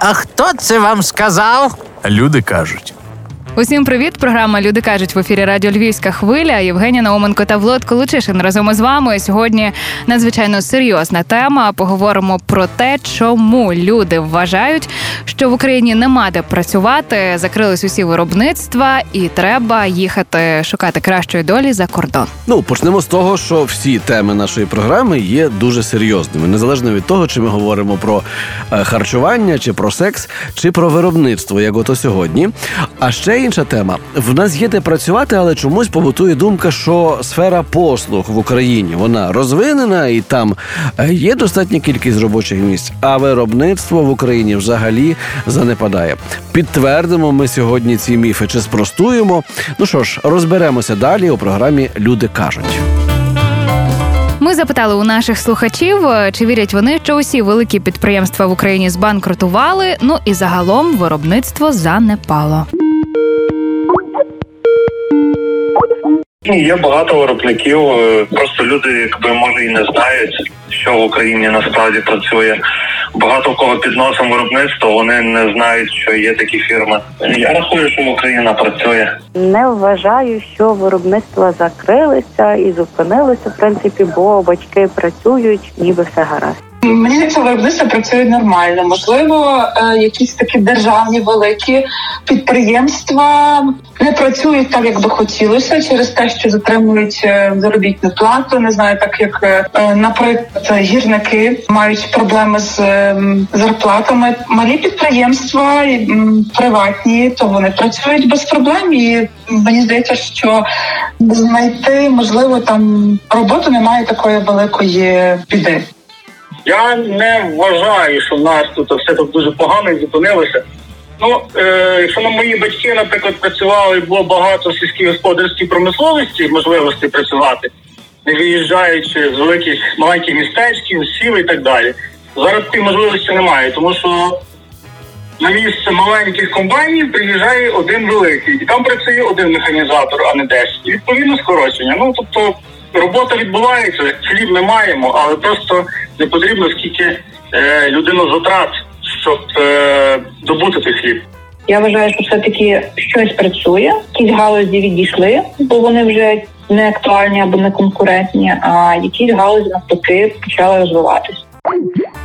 А хто це вам сказав? Люди кажуть. Усім привіт! Програма Люди кажуть в ефірі Радіо Львівська хвиля. Євгенія Науменко та Влад Колучишин разом із вами. Сьогодні надзвичайно серйозна тема. Поговоримо про те, чому люди вважають, що в Україні нема де працювати, закрились усі виробництва, і треба їхати шукати кращої долі за кордон. Ну, почнемо з того, що всі теми нашої програми є дуже серйозними, незалежно від того, чи ми говоримо про е, харчування, чи про секс, чи про виробництво, як ото сьогодні. А ще інша тема: в нас є де працювати, але чомусь побутує думка, що сфера послуг в Україні вона розвинена і там е, є достатня кількість робочих місць, а виробництво в Україні взагалі занепадає. Підтвердимо ми сьогодні ці міфи чи спростуємо. Ну що ж, розберемося далі у програмі Люди кажуть. Ми запитали у наших слухачів, е, чи вірять вони, що усі великі підприємства в Україні збанкрутували. Ну і загалом виробництво занепало. Є багато виробників. е, Просто люди, якби може і не знають, що в Україні насправді працює. Багато кого під носом виробництво, вони не знають, що є такі фірми. Я рахую, що Україна працює. Не вважаю, що виробництва закрилися і зупинилися, в принципі, бо батьки працюють, ніби все гаразд. Мені здається, виробництво працює нормально. Можливо, е, якісь такі державні великі підприємства не працюють так, як би хотілося, через те, що затримують е, заробітну плату. Не знаю, так як, е, наприклад, гірники мають проблеми з зарплатами. Малі підприємства приватні, то вони працюють без проблем. І мені здається, що знайти можливо там роботу немає такої великої біди. Я не вважаю, що в нас тут все так дуже погано і зупинилося. Ну, е, якщо на мої батьки, наприклад, працювали, було багато сільськогосподарській промисловості, можливості працювати, не виїжджаючи з великих маленьких містечків, сіл і так далі. Зараз такої можливості немає, тому що на місце маленьких комбайнів приїжджає один великий, і там працює один механізатор, а не 10. І відповідно скорочення. Ну тобто робота відбувається, хліб ми маємо, але просто не потрібно скільки е, людина затрат, щоб е, добути цей хліб. Я вважаю, що все таки щось працює, якісь галузі відійшли, бо вони вже не актуальні або не конкурентні, а якісь галузі навпаки почали розвиватися.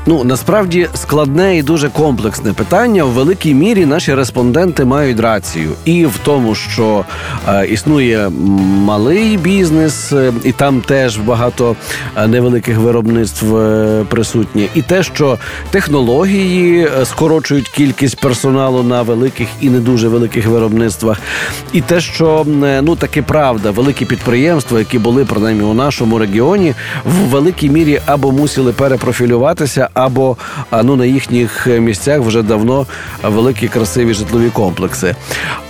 Ну насправді складне і дуже комплексне питання. В великій мірі наші респонденти мають рацію, і в тому, що е, існує малий бізнес, е, і там теж багато е, невеликих виробництв е, присутні, і те, що технології е, скорочують кількість персоналу на великих і не дуже великих виробництвах, і те, що е, ну таки правда, великі підприємства, які були принаймні у нашому регіоні, в великій мірі або мусили перепрофілюватися, або ну на їхніх місцях вже давно великі красиві житлові комплекси.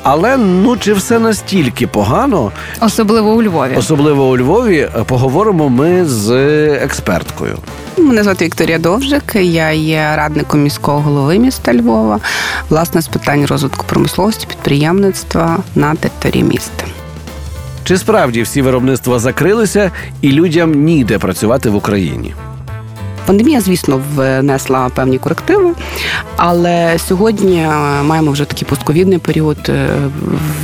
Але ну чи все настільки погано, Особливо у Львові. особливо у Львові, е, поговоримо ми з експерткою. Мене звати Вікторія Довжик. Я є радником міського голови міста Львова, власне, з питань розвитку промисловості, підприємництва на території міста. Чи справді всі виробництва закрилися і людям ніде працювати в Україні? Пандемія, звісно, внесла певні корективи, але сьогодні е, маємо вже такий постковідний період. е,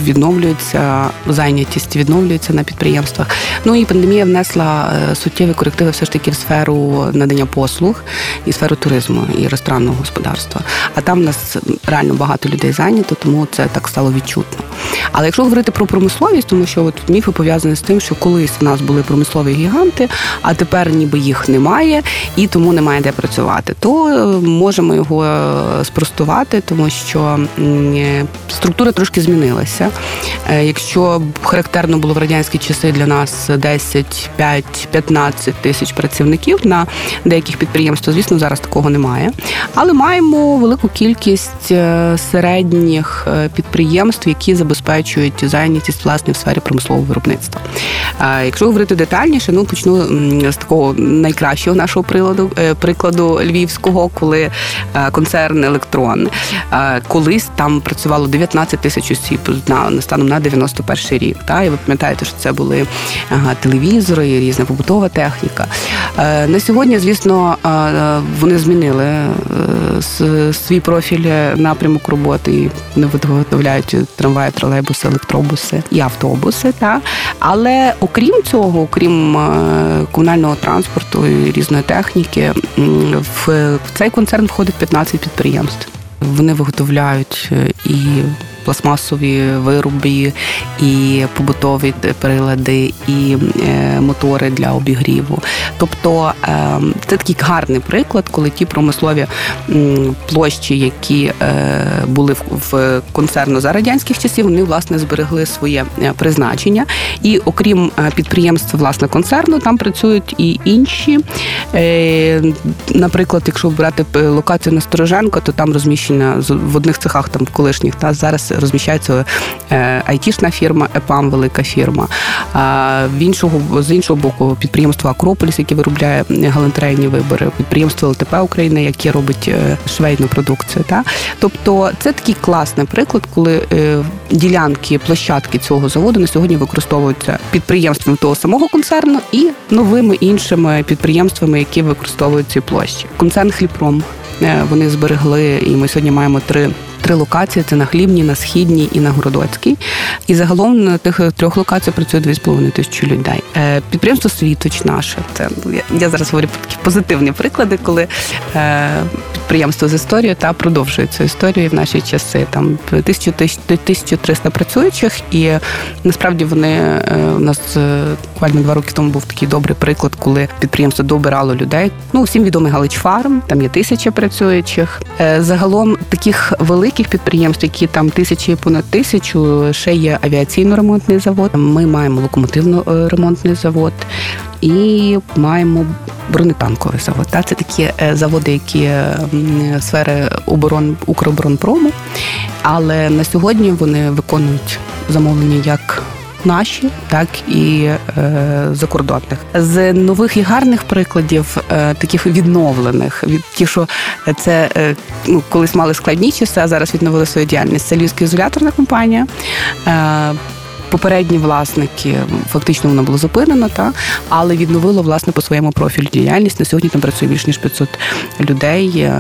Відновлюється зайнятість, відновлюється на підприємствах. Ну і пандемія внесла е, суттєві корективи все ж таки в сферу надання послуг і сферу туризму і ресторанного господарства. А там в нас реально багато людей зайнято, тому це так стало відчутно. Але якщо говорити про промисловість, тому що от міфи пов'язані з тим, що колись у нас були промислові гіганти, а тепер ніби їх немає, і тому немає де працювати, то е, можемо його е, спростувати, тому що е, структура трошки змінилася. Якщо характерно було в радянські часи для нас 10, 5, 15 тисяч працівників на деяких підприємствах, звісно, зараз такого немає. Але маємо велику кількість середніх підприємств, які забезпечують зайнятість власне в сфері промислового виробництва. Якщо говорити детальніше, ну почну з такого найкращого нашого приладу е, прикладу львівського, коли е, концерн Електрон колись там працювало 19 тисяч осіб на станом на 91 рік. Та і ви пам'ятаєте, що це були телевізори, різна побутова техніка. Е, на сьогодні, звісно, вони змінили свій профіль напрямок роботи. і Вони виготовляють трамваї, тролейбуси, електробуси і автобуси. Та але окрім цього, окрім комунального транспорту і різної техніки, в цей концерн входить 15 підприємств. Вони виготовляють е, і пластмасові вироби, і побутові прилади, і е, мотори для обігріву. Тобто ем, це такий гарний приклад, коли ті промислові площі, які е, були в концерну за радянських часів, вони власне зберегли своє е, призначення. І окрім підприємств власне концерну, там працюють і інші. Наприклад, якщо брати локацію на Стороженко, то там розміщена в одних цехах там колишніх та зараз розміщається е, айтішна фірма, ЕПАМ, велика фірма. В іншого з іншого боку, підприємство Акрополіс, яке виробляє галантерейні вироби, підприємство ЛТП України, яке робить е, швейну продукцію. Та тобто це такий класний приклад, коли е, ділянки, площадки цього заводу на сьогодні використовуються підприємствами того самого концерну і новими іншими підприємствами, які використовують ці площі. Концерн Хліпром вони зберегли, і ми сьогодні маємо три три локації: це на Хлібній, на Східній і на Городоцькій. І загалом на тих трьох локаціях працює 2,5 тисячі людей. Е, підприємство Світоч наше. Це я зараз говорю про такі позитивні приклади, коли е, підприємство з історією та продовжує цю історію в наші часи. Там 1300 працюючих, і насправді вони е, у нас буквально два роки тому був такий добрий приклад, коли підприємство добирало людей. Ну всім відомий Галич Фарм, там є тисяча працюючих. Загалом таких великих великих підприємств, які там тисячі понад тисячу, ще є авіаційно-ремонтний завод. Ми маємо локомотивно-ремонтний завод і маємо бронетанковий завод. Це такі е, заводи, які сфери оборон Укроборонпрому, але на сьогодні вони виконують замовлення як наші, так і е, закордонних. З нових і гарних прикладів, е, таких відновлених, від ті, що це е, ну, колись мали складні часи, а зараз відновили свою діяльність. Це Львівська ізоляторна компанія. Е, Попередні власники фактично воно було зупинено, та але відновило власне по своєму профілю діяльність. На сьогодні там працює більш ніж 500 людей. Е,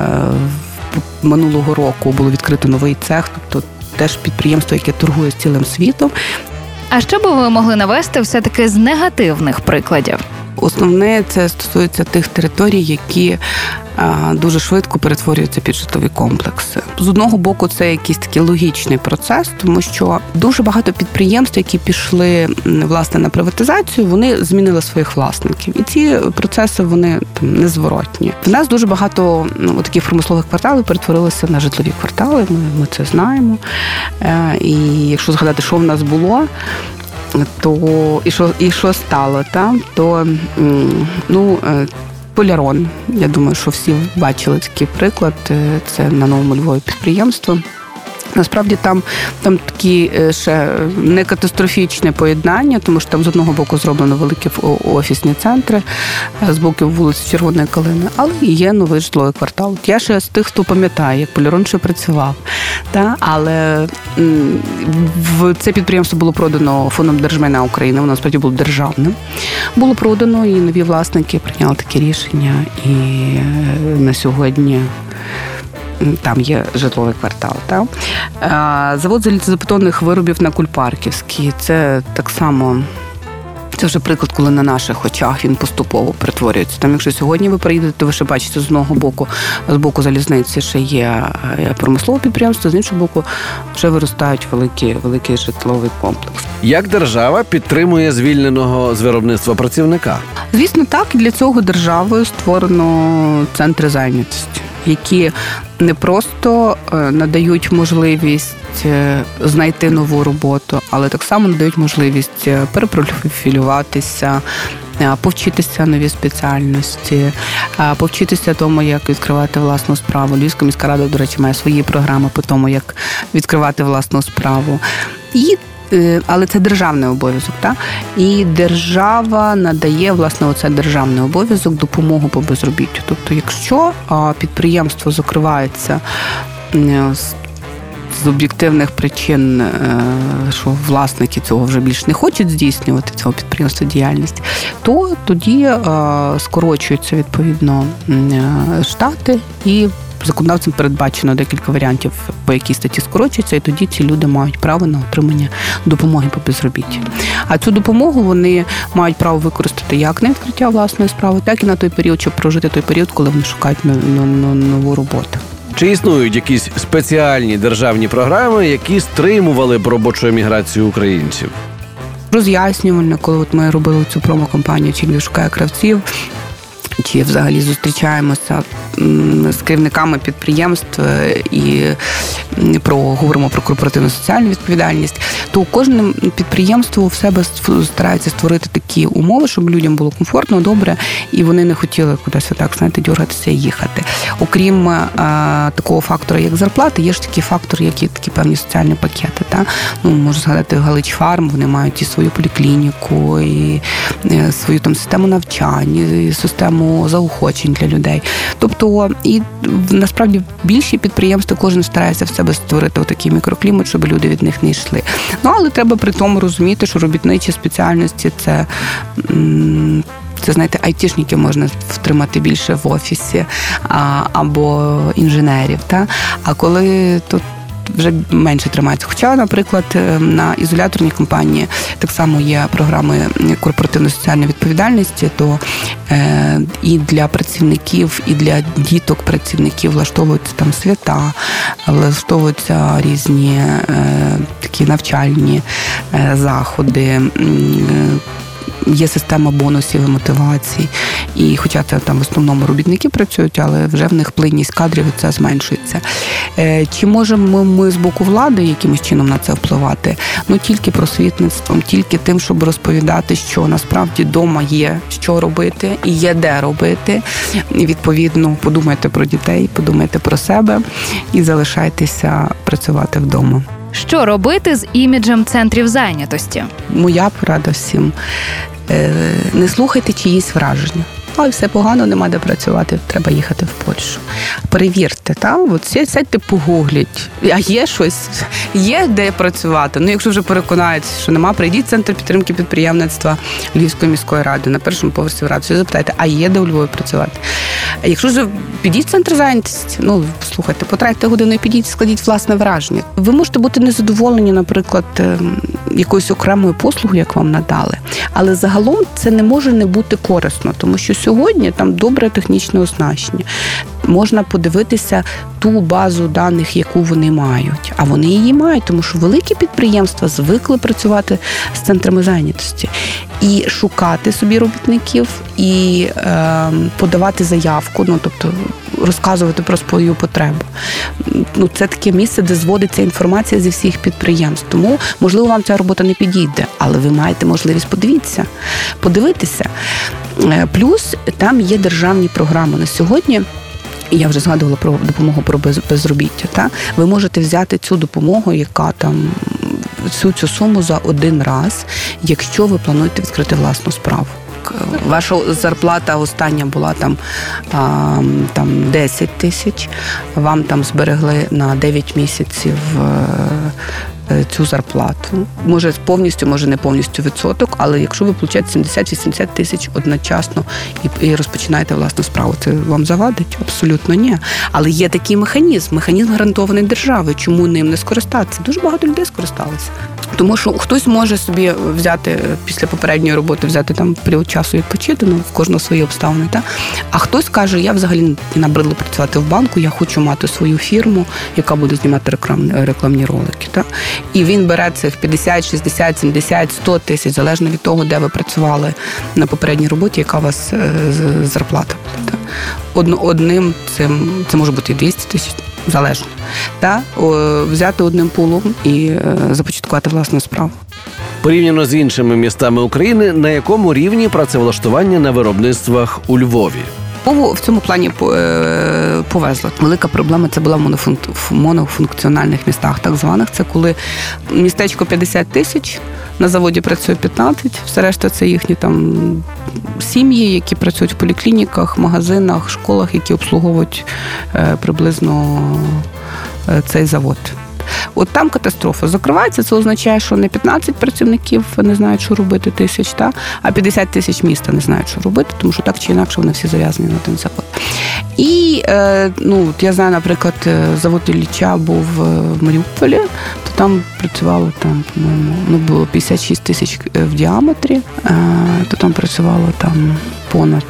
минулого року було відкрито новий цех, тобто теж підприємство, яке торгує з цілим світом, а що би ви могли навести все таки з негативних прикладів? Основне це стосується тих територій, які дуже швидко перетворюються під житлові комплекси. З одного боку, це якийсь такий логічний процес, тому що дуже багато підприємств, які пішли власне на приватизацію, вони змінили своїх власників, і ці процеси вони там незворотні. В нас дуже багато ну, таких промислових кварталів перетворилися на житлові квартали. Ми, ми це знаємо. Е, і якщо згадати, що в нас було то і що і що стало, та, то ну, е, полярон. Я думаю, що всі бачили такий приклад. Е, це на новому Львові підприємство. Насправді там там такі е, ще не катастрофічне поєднання, тому що там з одного боку зроблено великі офісні центри, з боку вулиці Червоної Калини, але є новий житловий квартал. Я ще з тих, хто пам'ятає, як Полірон ще працював. Та? Але в це підприємство було продано фондом держмайна України, воно насправді було державним. Було продано, і нові власники прийняли таке рішення. І е, на сьогодні там є житловий квартал. Так? Завод залізобетонних виробів на Кульпарківській. Це так само. Це вже приклад, коли на наших очах він поступово перетворюється. Там, якщо сьогодні ви приїдете, то ви ще бачите з одного боку, з боку залізниці ще є е, промислове підприємство, з іншого боку, вже виростають великі, великий житловий комплекс. Як держава підтримує звільненого з виробництва працівника? Звісно, так і для цього державою створено центри зайнятості які не просто е, надають можливість е, знайти нову роботу, але так само надають можливість е, перепрофілюватися, повчитися нові спеціальності, повчитися тому, як відкривати власну справу. Львівська міська рада, до речі, має свої програми по тому, як відкривати власну справу. І але це державний обов'язок, так? і держава надає власне оце державний обов'язок допомогу по безробіттю. Тобто, якщо підприємство закривається е, з з об'єктивних причин, е, що власники цього вже більш не хочуть здійснювати цього підприємства діяльність, то тоді е, скорочуються відповідно е, штати і. Законодавцем передбачено декілька варіантів, по якій статті скорочується, і тоді ці люди мають право на отримання допомоги по безробітті. А цю допомогу вони мають право використати як на відкриття власної справи, так і на той період, щоб прожити той період, коли вони шукають нову роботу. Чи існують якісь спеціальні державні програми, які стримували б робочу еміграцію українців? Роз'яснювально, коли от ми робили цю промо-компанію «Чи шукає кравців, чи взагалі зустрічаємося з керівниками підприємств е, і про говоримо про корпоративну соціальну відповідальність, то кожне підприємство в себе старається створити такі умови, щоб людям було комфортно, добре, і вони не хотіли кудись так знаєте, дюргатися і їхати. Окрім а, е, такого фактора, як зарплати, є ж такі фактори, які такі певні соціальні пакети. Та? Ну, можу згадати Галич Фарм, вони мають і свою поліклініку, і е, свою там систему навчань, і систему заохочень для людей. Тобто, і насправді більші підприємства кожен старається в себе створити такий мікроклімат, щоб люди від них не йшли. Ну але треба при тому розуміти, що робітничі спеціальності це. Це знаєте, айтішників можна втримати більше в офісі а, або інженерів. Та? А коли тут вже менше тримається. Хоча, наприклад, е, на ізоляторній компанії так само є програми корпоративно-соціальної відповідальності, то е, і для працівників, і для діток працівників влаштовуються там свята, влаштовуються різні е, такі навчальні заходи є система бонусів і мотивацій. І хоча це там в основному робітники працюють, але вже в них плинність кадрів це зменшується. Е, чи можемо ми з боку влади якимось чином на це впливати? Ну тільки просвітництвом, тільки тим, щоб розповідати, що насправді вдома є що робити і є де робити. І Відповідно, подумайте про дітей, подумайте про себе і залишайтеся працювати вдома. Що робити з іміджем центрів зайнятості? Моя порада всім Е, не слухайте чиїсь враження. Ой, все погано, нема де працювати, треба їхати в Польщу. Перевірте, там от сядьте, погугліть. А є щось, є де працювати. Ну, якщо вже переконаєтеся, що нема, прийдіть в центр підтримки підприємництва Львівської міської ради на першому поверсі в раді. Запитайте, а є де у Львові працювати? Якщо ж підіть в центр зайнятості, ну слухайте, потратьте годину і підіть, складіть власне враження. Ви можете бути незадоволені, наприклад, ем, якоюсь окремою послугою, як вам надали, але загалом це не може не бути корисно, тому що сьогодні там добре технічне оснащення. Можна подивитися ту базу даних, яку вони мають. А вони її мають, тому що великі підприємства звикли працювати з центрами зайнятості і шукати собі робітників, і е, подавати заявку, ну тобто розказувати про свою потребу. Ну, Це таке місце, де зводиться інформація зі всіх підприємств. Тому, можливо, вам ця робота не підійде, але ви маєте можливість подивитися, подивитися. Е, плюс там є державні програми на сьогодні. Я вже згадувала про допомогу про безробіття. Та ви можете взяти цю допомогу, яка там всю цю суму за один раз, якщо ви плануєте відкрити власну справу. Ваша зарплата остання була там там 10 тисяч, вам там зберегли на 9 місяців е, Е, цю зарплату. Може повністю, може не повністю відсоток, але якщо ви получаєте 70-80 тисяч одночасно і і розпочинаєте власну справу, це вам завадить? Абсолютно ні. Але є такий механізм, механізм гарантований державою. Чому ним не скористатися? Дуже багато людей скористалися. Тому що хтось може собі взяти після попередньої роботи, взяти там період часу відпочити, ну в кожного свої обставини. Та? А хтось каже, я взагалі набридло працювати в банку, я хочу мати свою фірму, яка буде знімати рекламні, рекламні ролики. Та? І він бере цих 50, 60, 70, 100 тисяч, залежно від того, де ви працювали на попередній роботі, яка у вас е, зарплата. Та? Одним цим це може бути і 200 тисяч залежно. Та? Взяти одним пулом і е, започаткувати власну справу. порівняно з іншими містами України, на якому рівні працевлаштування на виробництвах у Львові. Львову в цьому плані е, повезло. Велика проблема це була в монофункціональних містах, так званих. Це коли містечко 50 тисяч, на заводі працює 15, все решта це їхні там сім'ї, які працюють в поліклініках, магазинах, школах, які обслуговують е, приблизно е, цей завод. От там катастрофа закривається. Це означає, що не 15 працівників не знають, що робити тисяч, та а 50 тисяч міста не знають, що робити, тому що так чи інакше вони всі зав'язані на один завод. І е, ну я знаю, наприклад, е, завод Ілліча був е, в Маріуполі, то там працювало там, ну було 56 тисяч в діаметрі, то там працювало там понад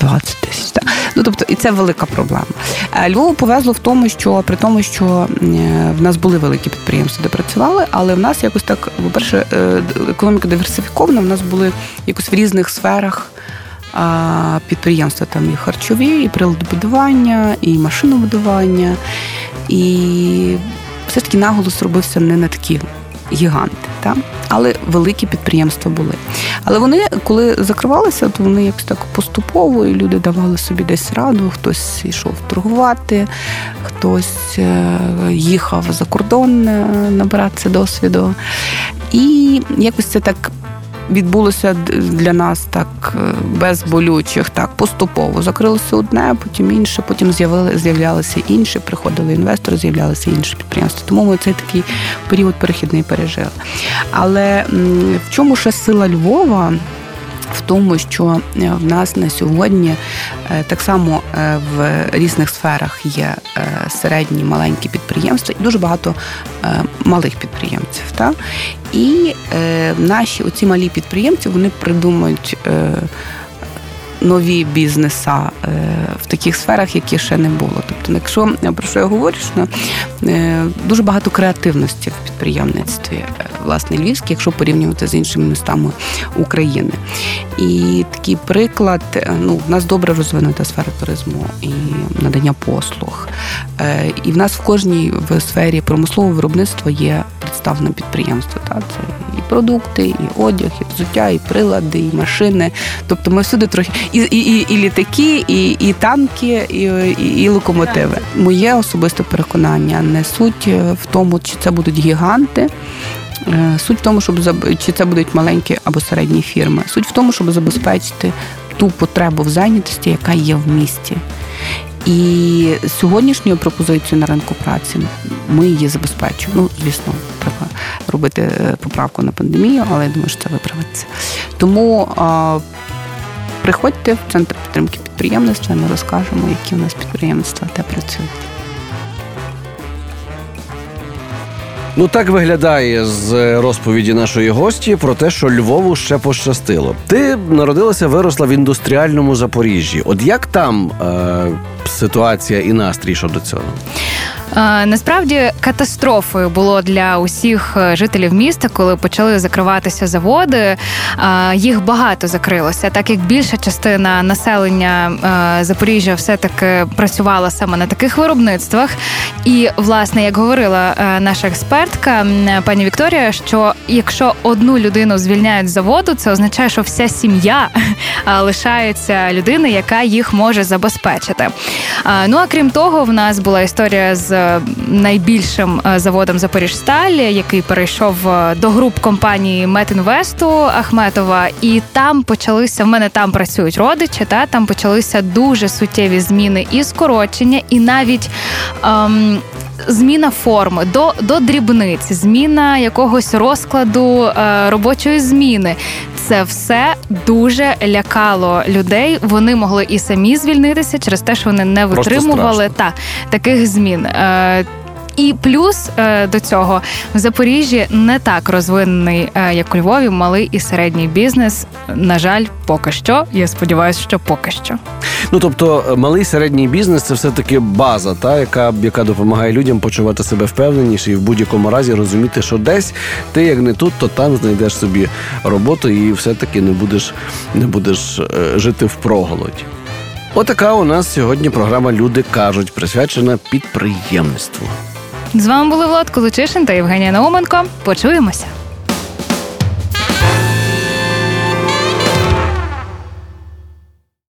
20 тисяч. Ну тобто, і це велика проблема. Е, Львову повезло в тому, що при тому, що е, в нас були великі підприємства, де працювали, але в нас якось так, по-перше, е, економіка диверсифікована, в нас були якось в різних сферах. Підприємства там і харчові, і приладобудування, і машинобудування. І все ж таки наголос робився не на такі гіганти, та? але великі підприємства були. Але вони, коли закривалися, то вони якось так поступово, і люди давали собі десь раду, хтось йшов торгувати, хтось е, їхав за кордон е, набиратися досвіду. І якось це так. Відбулося для нас так е, без болючих, так поступово закрилося одне, потім інше, потім з'явили, з'являлися інші, приходили інвестори, з'являлися інші підприємства. Тому ми цей такий період перехідний пережили. Але в чому ще сила Львова? В тому, що е, в нас на сьогодні е, так само е, в різних сферах є середні маленькі підприємства і дуже багато малих підприємців. Та? І наші оці малі підприємці вони придумують. Е, Нові бізнеса е, в таких сферах, які ще не було. Тобто, якщо про що я говорю, що е, дуже багато креативності в підприємництві, е, власне, львівське, якщо порівнювати з іншими містами України. І такий приклад, е, ну, в нас добре розвинута сфера туризму і надання послуг. Е, І в нас в кожній в сфері промислового виробництва є представлене підприємство. Та? Це продукти, і одяг, і взуття, і прилади, і машини. Тобто ми всюди трохи і, і, і, і літаки, і, і танки, і, і, і локомотиви. Моє особисте переконання не суть е, в тому, чи це будуть гіганти. Е, Суть в тому, щоб чи це будуть маленькі або середні фірми. Суть в тому, щоб забезпечити ту потребу в зайнятості, яка є в місті. І сьогоднішньою пропозицією на ринку праці ми її забезпечуємо. Ну, звісно, треба робити е, поправку на пандемію, але я думаю, що це виправиться. Тому а, приходьте в центр підтримки підприємництва, ми розкажемо, які у нас підприємства де працюють. Ну так виглядає з розповіді нашої гості про те, що Львову ще пощастило. Ти народилася, виросла в індустріальному Запоріжжі. От як там е, ситуація і настрій щодо цього? Е, Насправді катастрофою було для усіх е, жителів міста, коли почали закриватися заводи. Е, Їх багато закрилося, так як більша частина населення е, Запоріжжя все-таки працювала саме на таких виробництвах. І, власне, як говорила е, наша експертка пані Вікторія, що якщо одну людину звільняють з заводу, це означає, що вся сім'я лишається людини, яка їх може забезпечити. Ну а крім того, в нас була історія з е, найбільшим е, заводом Запоріжсталь, який перейшов е, до груп компанії Метінвесту Ахметова, і там почалися в мене там працюють родичі. Та там почалися дуже суттєві зміни і скорочення, і навіть. Ем, Зміна форми до, до дрібниць, зміна якогось розкладу е, робочої зміни. Це все дуже лякало людей. Вони могли і самі звільнитися через те, що вони не витримували та, таких змін. І плюс е, до цього в Запоріжжі не так розвинений, е, як у Львові, малий і середній бізнес. На жаль, поки що. Я сподіваюся, що поки що. Ну тобто, е, малий середній бізнес це все таки база, та яка яка допомагає людям почувати себе впевненіше і в будь-якому разі розуміти, що десь ти як не тут, то там знайдеш собі роботу і все-таки не будеш не будеш жити в проголоді. Отака у нас сьогодні програма Люди кажуть, присвячена підприємництву. З вами були Влад Колочишин та Євгенія Науменко. Почуємося.